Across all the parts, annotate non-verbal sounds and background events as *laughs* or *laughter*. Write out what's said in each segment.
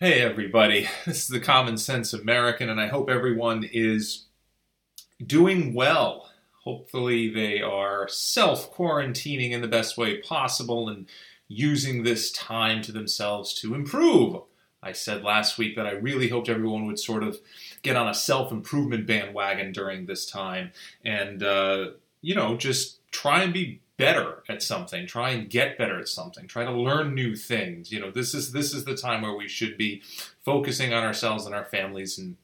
Hey, everybody. This is the Common Sense American, and I hope everyone is doing well. Hopefully, they are self quarantining in the best way possible and using this time to themselves to improve. I said last week that I really hoped everyone would sort of get on a self improvement bandwagon during this time and, uh, you know, just try and be better at something try and get better at something try to learn new things. You know this is this is the time where we should be focusing on ourselves and our families and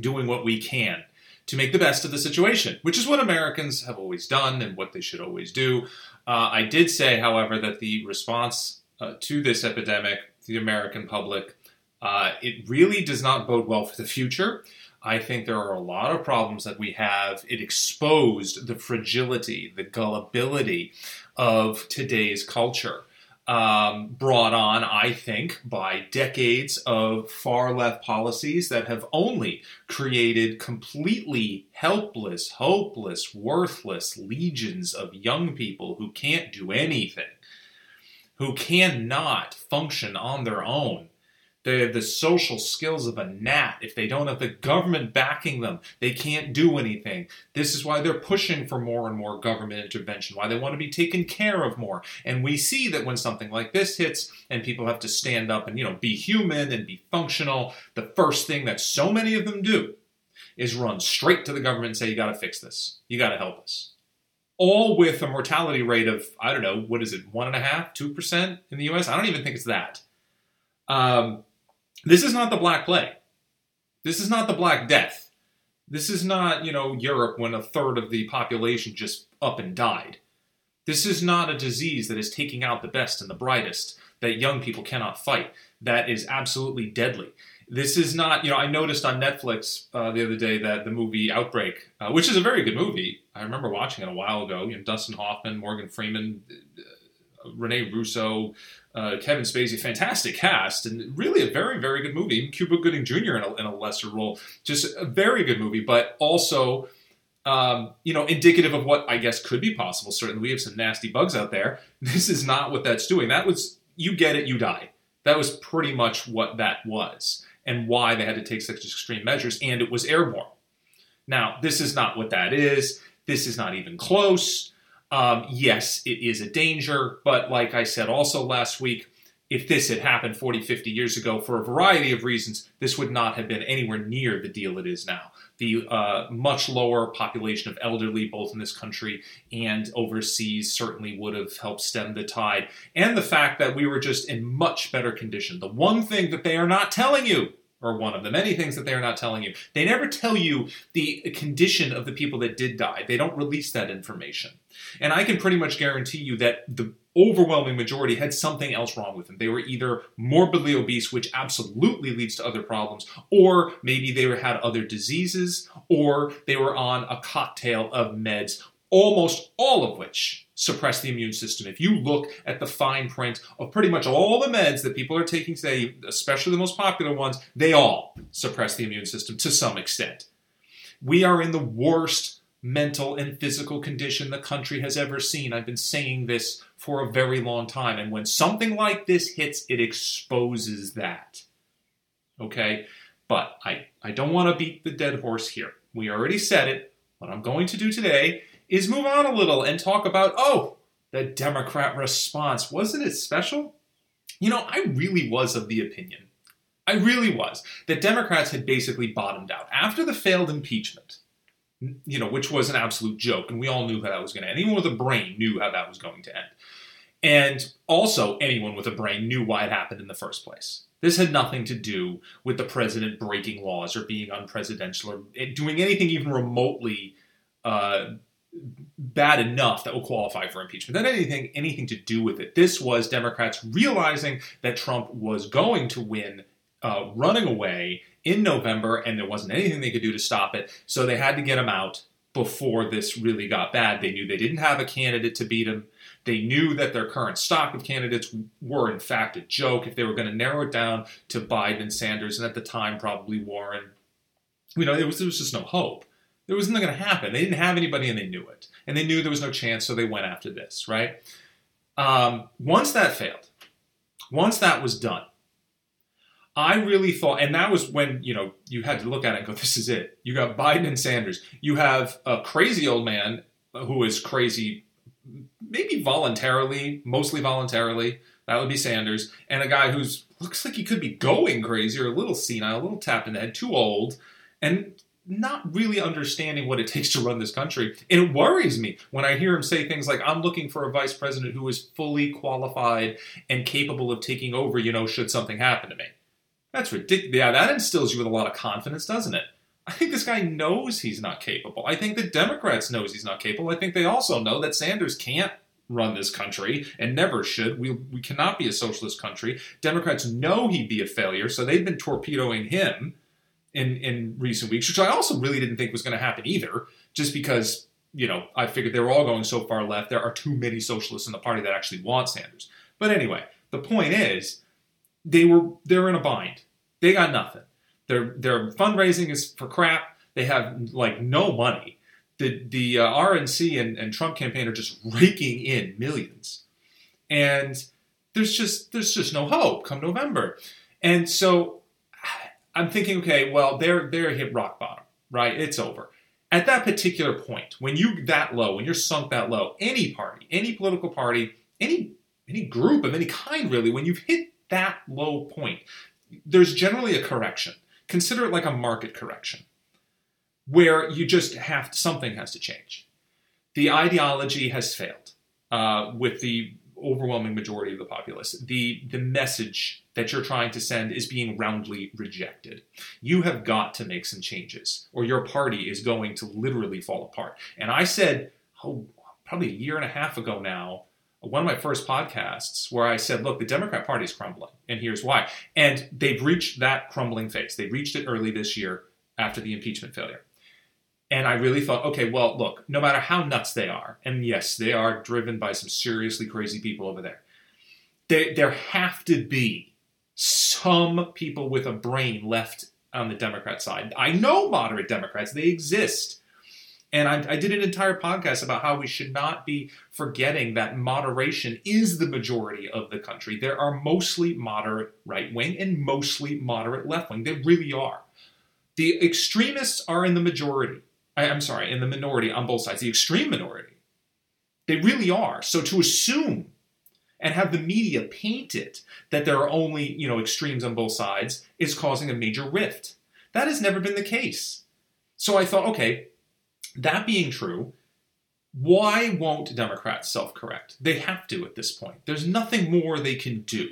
doing what we can to make the best of the situation which is what americans have always done and what they should always do. Uh, i did say however that the response uh, to this epidemic the american public uh, it really does not bode well for the future I think there are a lot of problems that we have. It exposed the fragility, the gullibility of today's culture. Um, brought on, I think, by decades of far left policies that have only created completely helpless, hopeless, worthless legions of young people who can't do anything, who cannot function on their own they have the social skills of a gnat. If they don't have the government backing them, they can't do anything. This is why they're pushing for more and more government intervention, why they want to be taken care of more. And we see that when something like this hits and people have to stand up and, you know, be human and be functional, the first thing that so many of them do is run straight to the government and say, you got to fix this. You got to help us. All with a mortality rate of, I don't know, what is it, one and a half, two percent in the US? I don't even think it's that. Um, this is not the Black Plague. This is not the Black Death. This is not, you know, Europe when a third of the population just up and died. This is not a disease that is taking out the best and the brightest that young people cannot fight. That is absolutely deadly. This is not, you know, I noticed on Netflix uh, the other day that the movie Outbreak, uh, which is a very good movie, I remember watching it a while ago. You know, Dustin Hoffman, Morgan Freeman, uh, Rene Russo, uh, Kevin Spacey, fantastic cast, and really a very, very good movie. Even Cuba Gooding Jr. in a, in a lesser role, just a very good movie, but also, um, you know, indicative of what I guess could be possible. Certainly, we have some nasty bugs out there. *laughs* This is not what that's doing. That was you get it, you die. That was pretty much what that was, and why they had to take such extreme measures, and it was airborne. Now, this is not what that is. This is not even close. Um, yes, it is a danger, but like I said also last week, if this had happened 40, 50 years ago for a variety of reasons, this would not have been anywhere near the deal it is now. The uh, much lower population of elderly, both in this country and overseas, certainly would have helped stem the tide. And the fact that we were just in much better condition. The one thing that they are not telling you or one of the many things that they are not telling you. They never tell you the condition of the people that did die. They don't release that information. And I can pretty much guarantee you that the overwhelming majority had something else wrong with them. They were either morbidly obese, which absolutely leads to other problems, or maybe they had other diseases, or they were on a cocktail of meds, almost all of which suppress the immune system. If you look at the fine print of pretty much all the meds that people are taking today, especially the most popular ones, they all suppress the immune system to some extent. We are in the worst mental and physical condition the country has ever seen. I've been saying this for a very long time. And when something like this hits, it exposes that. Okay? But I, I don't want to beat the dead horse here. We already said it. What I'm going to do today is move on a little and talk about, oh, the Democrat response. Wasn't it special? You know, I really was of the opinion, I really was, that Democrats had basically bottomed out. After the failed impeachment, you know, which was an absolute joke, and we all knew how that was going to end. Anyone with a brain knew how that was going to end. And also, anyone with a brain knew why it happened in the first place. This had nothing to do with the president breaking laws or being unpresidential or doing anything even remotely uh, bad enough that will qualify for impeachment. That anything anything to do with it. This was Democrats realizing that Trump was going to win, uh, running away in November, and there wasn't anything they could do to stop it. So they had to get him out before this really got bad. They knew they didn't have a candidate to beat him. They knew that their current stock of candidates were, in fact, a joke. If they were going to narrow it down to Biden and Sanders, and at the time, probably Warren, you know, it was, there was just no hope. There was nothing going to happen. They didn't have anybody and they knew it. And they knew there was no chance, so they went after this, right? Um, once that failed, once that was done, I really thought, and that was when you know you had to look at it and go, "This is it." You got Biden and Sanders. You have a crazy old man who is crazy, maybe voluntarily, mostly voluntarily. That would be Sanders, and a guy who's looks like he could be going crazy or a little senile, a little tapped in the head, too old, and not really understanding what it *laughs* takes to run this country. And it worries me when I hear him say things like, I'm looking for a vice president who is fully qualified and capable of taking over, you know, should something happen to me. That's ridiculous. Yeah, that instills you with a lot of confidence, doesn't it? I think this guy knows he's not capable. I think the Democrats knows he's not capable. I think they also know that Sanders can't run this country and never should. We, we cannot be a socialist country. Democrats know he'd be a failure, so they've been torpedoing him in in recent weeks, which I also really didn't think was going to happen either, just because you know I figured they were all going so far left. There are too many socialists in the party that actually want Sanders. But anyway, the point is, they were they're in a bind. They got nothing. Their their fundraising is for crap. They have like no money. The the uh, RNC and, and Trump campaign are just raking in millions, and there's just there's just no hope come November. And so I'm thinking, okay, well, they're they're hit rock bottom, right? It's over. At that particular point, when you that low, when you're sunk that low, any party, any political party, any any group of any kind, really, when you've hit that low point, there's generally a correction. Consider it like a market correction, where you just have something has to change. The ideology has failed uh, with the overwhelming majority of the populace. The the message that you're trying to send is being roundly rejected. You have got to make some changes, or your party is going to literally fall apart. And I said, oh, probably a year and a half ago now, one of my first podcasts where I said, look, the Democrat Party is crumbling, and here's why. And they've reached that crumbling phase. They reached it early this year after the impeachment failure. And I really thought, okay, well, look, no matter how nuts they are, and yes, they are driven by some seriously crazy people over there, there, there have to be some people with a brain left on the Democrat side. I know moderate Democrats, they exist. And I, I, did an entire podcast about how we should not be forgetting that moderation is the majority of the country. There are mostly moderate right wing and mostly moderate left wing. They really are. The extremists are in the majority. I, I'm sorry, in the minority on both sides, the extreme minority. They really are. So to assume and have the media paint it that there are only, you know, extremes on both sides is causing a major rift. That has never been the case. So I thought, okay, that being true, why won't Democrats self correct? They have to at this point. There's nothing more they can do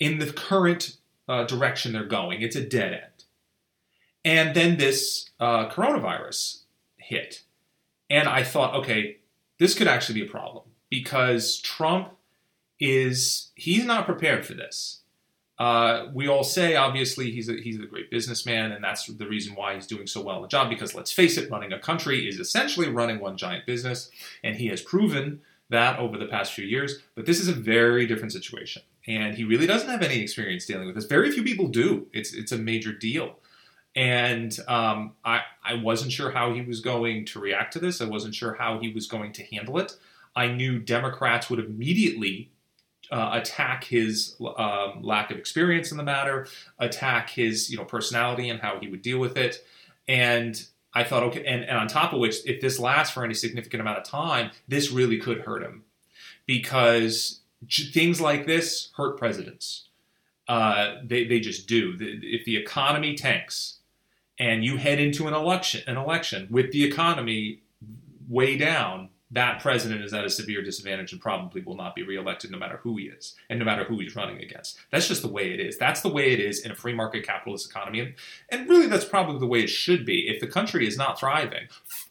in the current uh, direction they're going. It's a dead end. And then this uh, coronavirus hit. And I thought, okay, this could actually be a problem because Trump is, he's not prepared for this. Uh, we all say, obviously, he's a, he's a great businessman, and that's the reason why he's doing so well in the job. Because let's face it, running a country is essentially running one giant business, and he has proven that over the past few years. But this is a very different situation, and he really doesn't have any experience dealing with this. Very few people do. It's it's a major deal and um, I, I wasn't sure how he was going to react to this. I wasn't sure how he was going to handle it. I knew Democrats would immediately uh, attack his um, lack of experience in the matter, attack his you know personality and how he would deal with it, and I thought, okay, and, and on top of which, if this lasts for any significant amount of time, this really could hurt him because things like this hurt presidents. Uh, they, they just do. If the economy tanks, and you head into an election, an election with the economy way down, that president is at a severe disadvantage and probably will not be reelected no matter who he is and no matter who he's running against. That's just the way it is. That's the way it is in a free market capitalist economy. And, and really, that's probably the way it should be if the country is not thriving.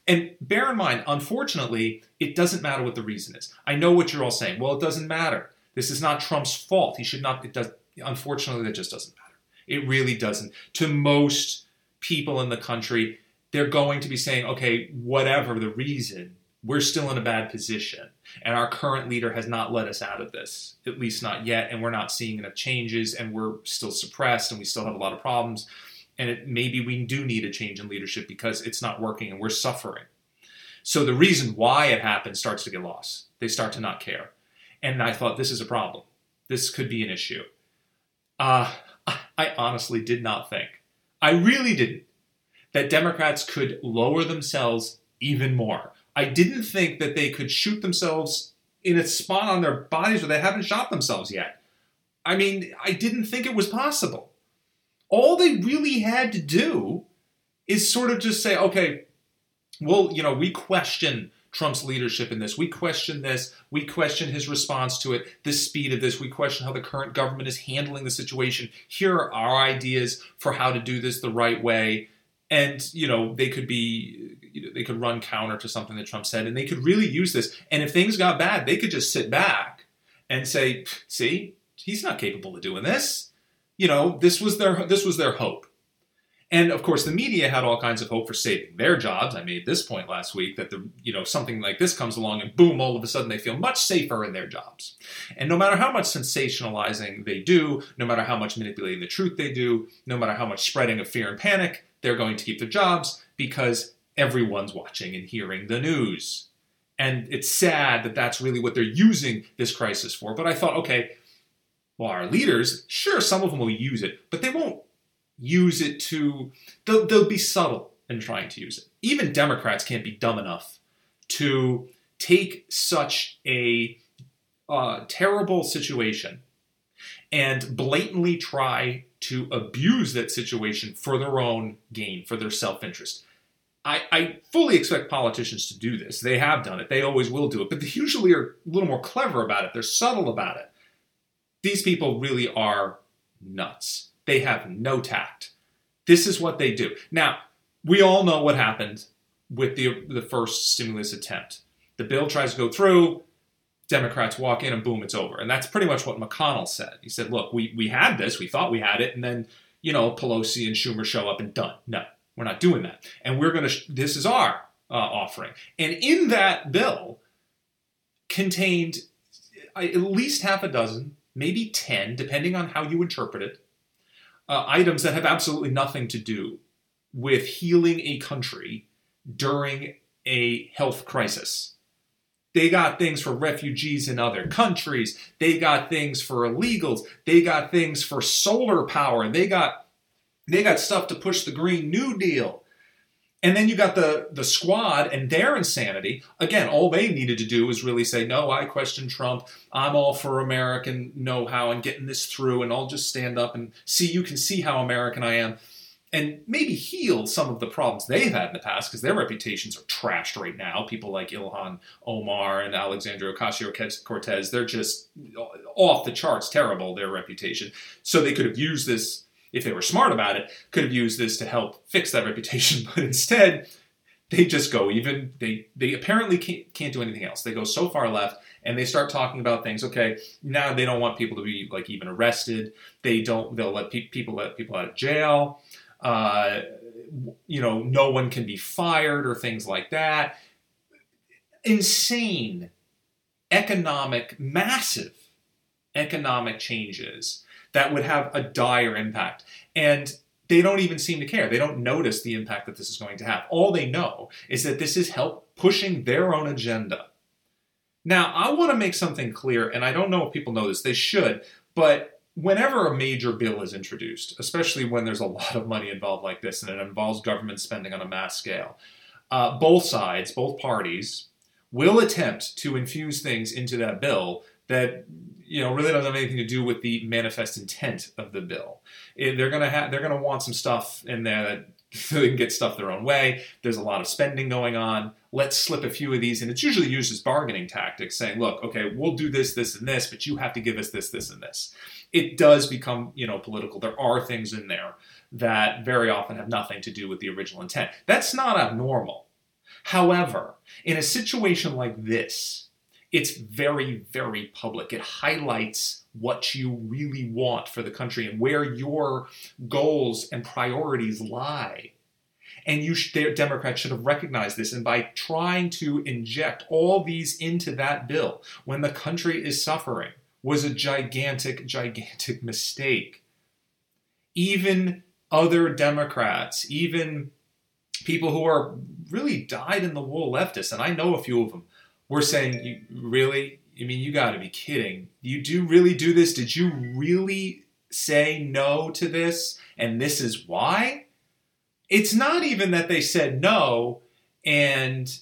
And bear in mind, unfortunately, it doesn't matter what the reason is. I know what you're all saying. Well, it doesn't matter. This is not Trump's fault. He should not, it does, unfortunately, that just doesn't matter. It really doesn't. To most people in the country, they're going to be saying, okay, whatever the reason, we're still in a bad position. And our current leader has not let us out of this, at least not yet. And we're not seeing enough changes and we're still suppressed and we still have a lot of problems. And it, maybe we do need a change in leadership because it's not working and we're suffering. So the reason why it happens starts to get lost. They start to not care. And I thought this is a problem. This could be an issue. Uh, *laughs* I honestly did not think, I really didn't, that Democrats could lower themselves even more. I didn't think that they could shoot themselves in a spot on their bodies where they haven't shot themselves yet. I mean, I didn't think it was possible. All they really had to do is sort of just say, okay, well, you know, we question Trump's leadership in this. We question this. We question his response to it, the speed of this. We question how the current government is handling the situation. Here are our ideas for how to do this the right way. And, you know, they could be, you know, they could run counter to something that Trump said, and they could really use this. And if things got bad, they could just sit back and say, see, he's not capable of doing this. You know, this was their this was their hope. And of course, the media had all kinds of hope for saving their jobs. I made this point last week that the you know something like this comes along and boom, all of a sudden they feel much safer in their jobs. And no matter how much sensationalizing they do, no matter how much manipulating the truth they do, no matter how much spreading of fear and panic, they're going to keep their jobs because everyone's watching and hearing the news. And it's sad that that's really what they're using this crisis for. But I thought, okay, well, our leaders, sure, some of them will use it, but they won't use it to, they'll, they'll be subtle in trying to use it. Even Democrats can't be dumb enough to take such a uh, terrible situation and blatantly try to abuse that situation for their own gain, for their self interest. I, I, fully expect politicians to do this. They have done it. They always will do it. But they usually are a little more clever about it. They're subtle about it. These people really are nuts. They have no tact. This is what they do. Now, we all know what happened with the, the first stimulus attempt. The bill tries to go through, Democrats walk in, and boom, it's over. And that's pretty much what McConnell said. He said, look, we, we had this, we thought we had it, and then, you know, Pelosi and Schumer show up and done. No, we're not doing that. And we're going to, sh- this is our uh, offering. And in that bill contained uh, at least half a dozen, maybe 10, depending on how you interpret it, uh, items that have absolutely nothing to do with healing a country during a health crisis. They got things for refugees in other countries. They got things for illegals. They got things for solar power. They got they got stuff to push the Green New Deal. And then you got the the squad and their insanity. Again, all they needed to do was really say, "No, I question Trump. I'm all for American know-how and getting this through, and I'll just stand up and see. You can see how American I am." And maybe heal some of the problems they've had in the past because their reputations are trashed right now. People like Ilhan Omar and Alexandria Ocasio Cortez, they're just uh, off the charts terrible, their reputation. So they could have used this if they were smart about it, could have used this to help fix that reputation. *laughs* But instead, they just go even they they apparently can't, can't do anything else. They go so far left and they start talking about things. Okay, now they don't want people to be like even arrested. They don't. They'll let pe- people let people out of jail. Uh, you know, no one can be fired or things like that. Insane economic, massive economic changes that would have a dire impact. And they don't even seem to care. They don't notice the impact that this is going to have. All they know is that this is help pushing their own agenda. Now, I want to make something clear, and I don't know if people know this, they should, but whenever a major bill is introduced, especially when there's a lot of money involved like this and it involves government spending on a mass scale, uh, both sides, both parties, will attempt to infuse things into that bill that you know really doesn't have anything to do with the manifest intent of the bill. It, they're gonna have they're gonna want some stuff in there that *laughs* so they can get stuff their own way. There's a lot of spending going on. Let's slip a few of these, and it's usually used as bargaining tactics, saying, "Look, okay, we'll do this, this, and this, but you have to give us this, this, and this." It does become, you know, political. There are things in there that very often have nothing to do with the original intent. That's not abnormal. However, in a situation like this, it's very, very public. It highlights what you really want for the country and where your goals and priorities lie. And you, should, Democrats should have recognized this. And by trying to inject all these into that bill when the country is suffering was a gigantic, gigantic *laughs* mistake. Even other Democrats, even people who are really dyed in the wool leftists, and I know a few of them, we're saying, you, really? I mean, you got to be kidding. You do really do this? Did you really say no to this and this is why, it's not even that they said no and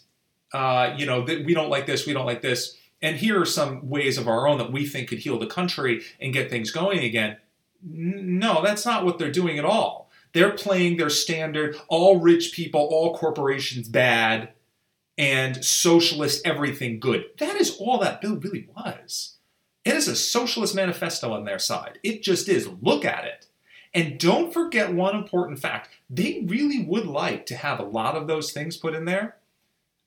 uh, you know that we don't like this, we don't like this, and here are some ways of our own that we think could heal the country and get things going again. No, that's not what they're doing at all. They're playing their standard all rich people, all corporations bad, and socialist everything good. That is all that bill really was. It is a socialist manifesto on their side. It just is. Look at it. And don't forget one important fact they really would like to have a lot of those things put in there.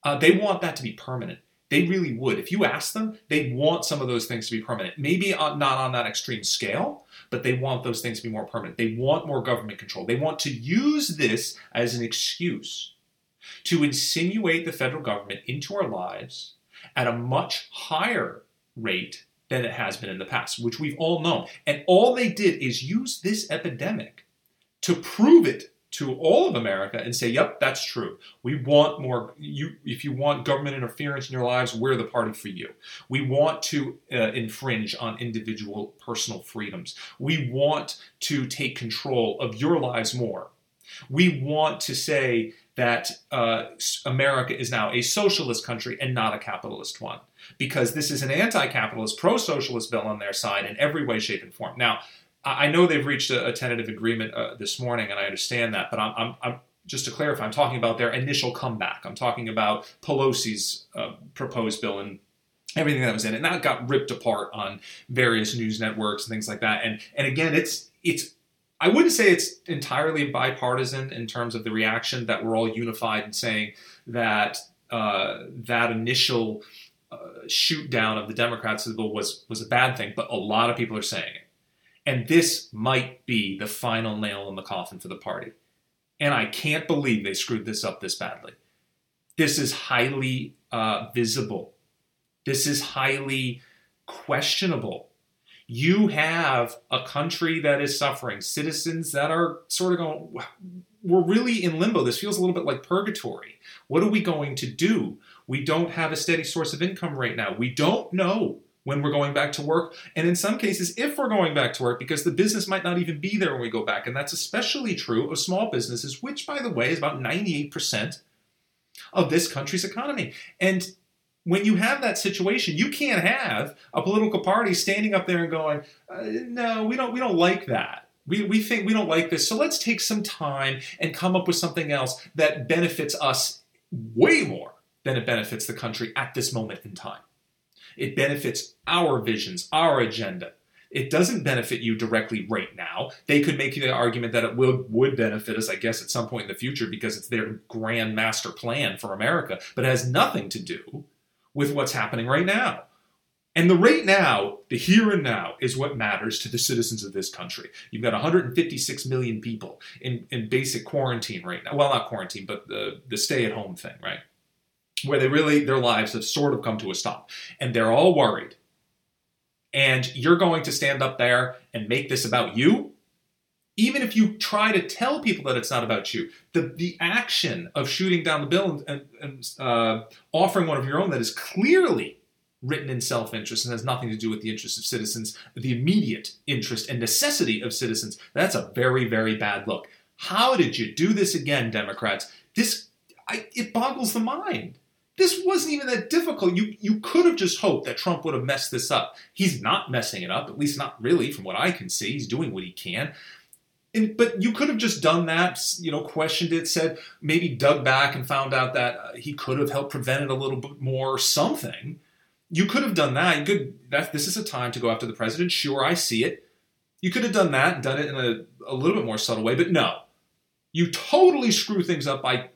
Uh, they want that to be permanent. They really would. If you ask them, they want some of those things to be permanent. Maybe not on that extreme scale, but they want those things to be more permanent. They want more government control. They want to use this as an excuse to insinuate the federal government into our lives at a much higher rate than it has been in the past, which we've all known. And all they did is use this epidemic to prove it to all of America and say, "Yep, that's true. We want more. You, if you want government interference in your lives, we're the party for you. We want to uh, infringe on individual personal freedoms. We want to take control of your lives more. We want to say that uh, America is now a socialist country and not a capitalist one, because this is an anti-capitalist, pro-socialist bill on their side in every way, shape, and form. Now." I know they've reached a, a tentative agreement uh, this morning, and I understand that. But I'm, I'm, I'm, just to clarify, I'm talking about their initial comeback. I'm talking about Pelosi's uh, proposed bill and everything that was in it. And that got ripped apart on various news networks and things like that. And and again, it's it's I wouldn't say it's entirely bipartisan in terms of the reaction that we're all unified in saying that uh, that initial uh, shoot down of the Democrats was was a bad thing, but a lot of people are saying it. And this might be the final nail in the coffin for the party. And I can't believe they screwed this up this badly. This is highly uh, visible. This is highly questionable. You have a country that is suffering, citizens that are sort of going, we're really in limbo. This feels a little bit like purgatory. What are we going to do? We don't have a steady source of income right now. We don't know when we're going back to work. And in some cases, if we're going back to work, because the business might not even be there when we go back. And that's especially true of small businesses, which, by the way, is about 98% of this country's economy. And when you have that situation, you can't have a political party standing up there and going, uh, "No, we don't. We don't like that. We, we think we don't like this. So let's take some time and come up with something else that benefits us way more than it benefits the country at this moment in time." It benefits our visions, our agenda. It doesn't benefit you directly right now. They could make the argument that it will, would benefit us, I guess, at some point in the future because it's their grand master plan for America, but it has nothing to do with what's happening right now. And the right now, the here and now, is what matters to the citizens of this country. You've got 156 million people in, in basic quarantine right now. Well, not quarantine, but the, the stay at home thing, right? where they really their lives have sort of come to a stop and they're all worried and you're going to stand up there and make this about you even if you try to tell people that it's not about you the, the action of shooting down the bill and, and, and uh, offering one of your own that is clearly written in self-interest and has nothing to do with the interests of citizens the immediate interest and necessity of citizens that's a very very bad look how did you do this again democrats this I, it boggles the mind this wasn't even that difficult. You you could have just hoped that Trump would have messed this up. He's not messing it up, at least not really, from what I can see. He's doing what he can. And, but you could have just done that, you know, questioned it, said maybe dug back and found out that uh, he could have helped prevent it a little bit more, or something. You could have done that. Could. That this is a time to go after the president. Sure, I see it. You could have done that, done it in a, a little bit more subtle way, but no. You totally screw things up by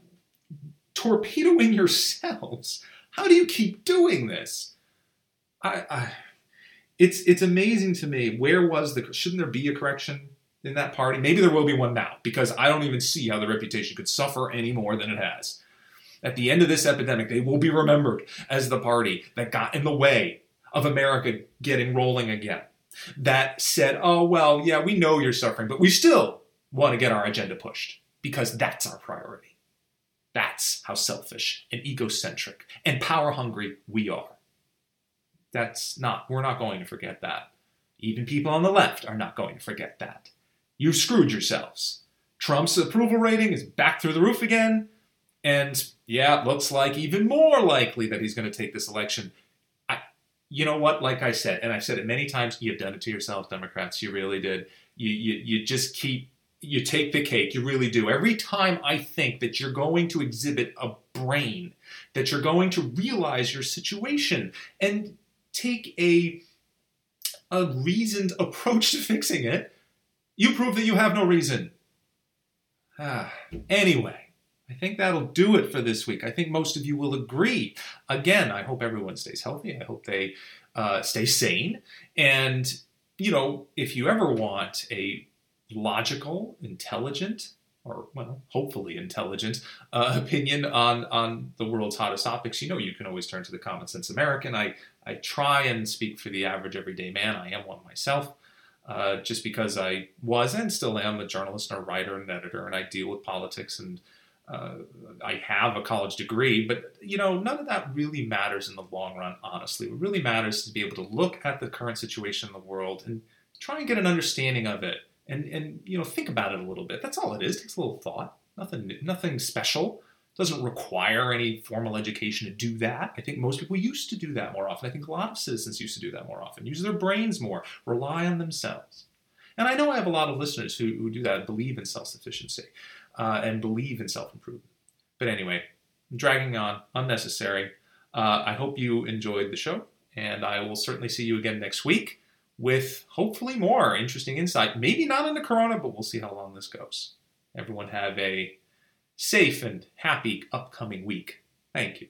torpedoing yourselves. How do you keep doing this? I, I, it's it's amazing to me. Where was the? Shouldn't there be a correction in that party? Maybe there will be one now because I don't even see how the reputation could suffer any more than it has. At the end of this epidemic, they will be remembered as the party that got in the way of America getting rolling again. That said, oh well, yeah, we know you're suffering, but we still want to get our agenda pushed because that's our priority. That's how selfish and egocentric and power hungry we are. That's not, we're not going to forget that. Even people on the left are not going to forget that. You screwed yourselves. Trump's approval rating is back through the roof again. And yeah, it looks like even more likely that he's going to take this election. I, you know what? Like I said, and I've said it many times, you've done it to yourself, Democrats. You really did. You, you, you just keep, you take the cake. You really do. Every time I think that you're going to exhibit a brain, that you're going to realize your situation and take a, a reasoned *laughs* approach to fixing it, you prove that you have no reason. Ah, anyway. I think that'll do it for this week. I think most of you will agree. Again, I hope everyone stays healthy. I hope they uh, stay sane. And, you know, if you ever want a logical, intelligent, or well, hopefully intelligent uh, opinion on on the world's hottest topics, you know you can always turn to the Common Sense American. I I try and speak for the average everyday man. I am one myself. Uh, just because I was and still am a journalist and a writer and editor, and I deal with politics and uh, I have a college degree, but you know, none of that really matters in the long run, honestly. What really matters is to be able to look at the current situation in the world and try and get an understanding of it and, and you know, think about it a little bit. That's all it is. It takes a little thought. Nothing nothing special. Doesn't require any formal education to do that. I think most people used to do that more often. I think a lot of citizens used to do that more often. Use their brains more, rely on themselves. And I know I have a lot of listeners who, who do that, believe in self sufficiency uh, and believe in self improvement. But anyway, dragging on, unnecessary. Uh, I hope you enjoyed the show, and I will certainly see you again next week with hopefully more interesting insight. Maybe not into Corona, but we'll see how long this goes. Everyone have a safe and happy upcoming week. Thank you.